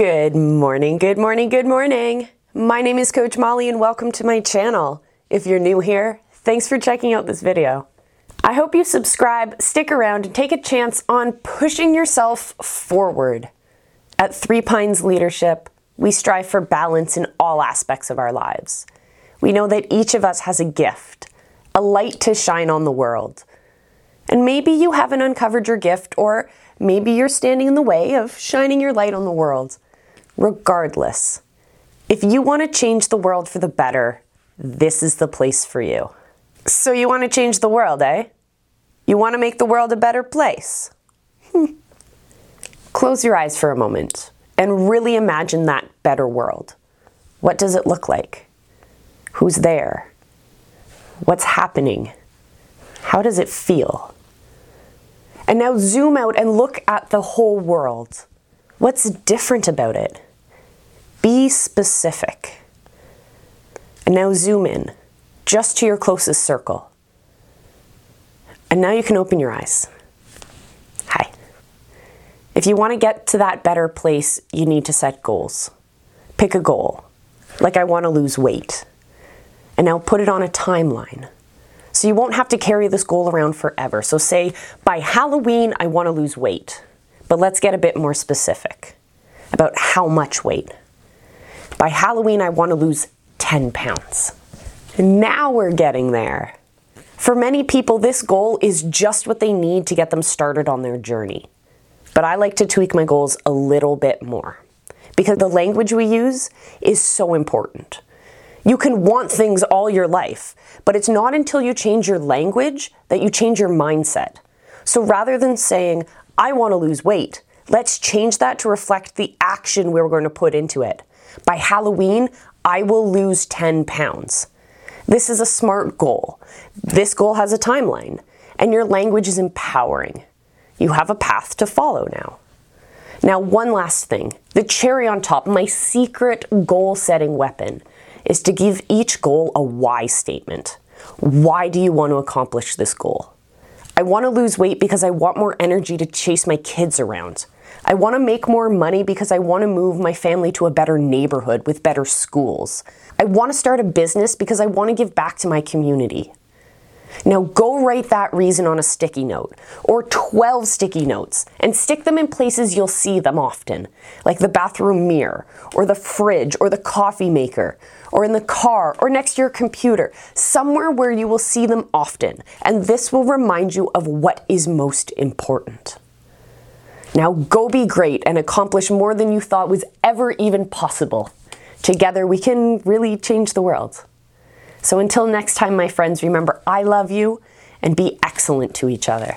Good morning, good morning, good morning. My name is Coach Molly and welcome to my channel. If you're new here, thanks for checking out this video. I hope you subscribe, stick around, and take a chance on pushing yourself forward. At Three Pines Leadership, we strive for balance in all aspects of our lives. We know that each of us has a gift, a light to shine on the world. And maybe you haven't uncovered your gift, or maybe you're standing in the way of shining your light on the world. Regardless, if you want to change the world for the better, this is the place for you. So, you want to change the world, eh? You want to make the world a better place? Hmm. Close your eyes for a moment and really imagine that better world. What does it look like? Who's there? What's happening? How does it feel? And now zoom out and look at the whole world. What's different about it? Be specific. And now zoom in, just to your closest circle. And now you can open your eyes. Hi. If you want to get to that better place, you need to set goals. Pick a goal, like I want to lose weight. And now put it on a timeline. So you won't have to carry this goal around forever. So say by Halloween, I want to lose weight. But let's get a bit more specific about how much weight. By Halloween, I want to lose 10 pounds. Now we're getting there. For many people, this goal is just what they need to get them started on their journey. But I like to tweak my goals a little bit more because the language we use is so important. You can want things all your life, but it's not until you change your language that you change your mindset. So rather than saying, I want to lose weight, let's change that to reflect the action we're going to put into it. By Halloween, I will lose 10 pounds. This is a smart goal. This goal has a timeline, and your language is empowering. You have a path to follow now. Now, one last thing the cherry on top, my secret goal setting weapon is to give each goal a why statement. Why do you want to accomplish this goal? I want to lose weight because I want more energy to chase my kids around. I want to make more money because I want to move my family to a better neighborhood with better schools. I want to start a business because I want to give back to my community. Now go write that reason on a sticky note or 12 sticky notes and stick them in places you'll see them often, like the bathroom mirror or the fridge or the coffee maker or in the car or next to your computer, somewhere where you will see them often. And this will remind you of what is most important. Now go be great and accomplish more than you thought was ever even possible. Together we can really change the world. So until next time, my friends, remember I love you and be excellent to each other.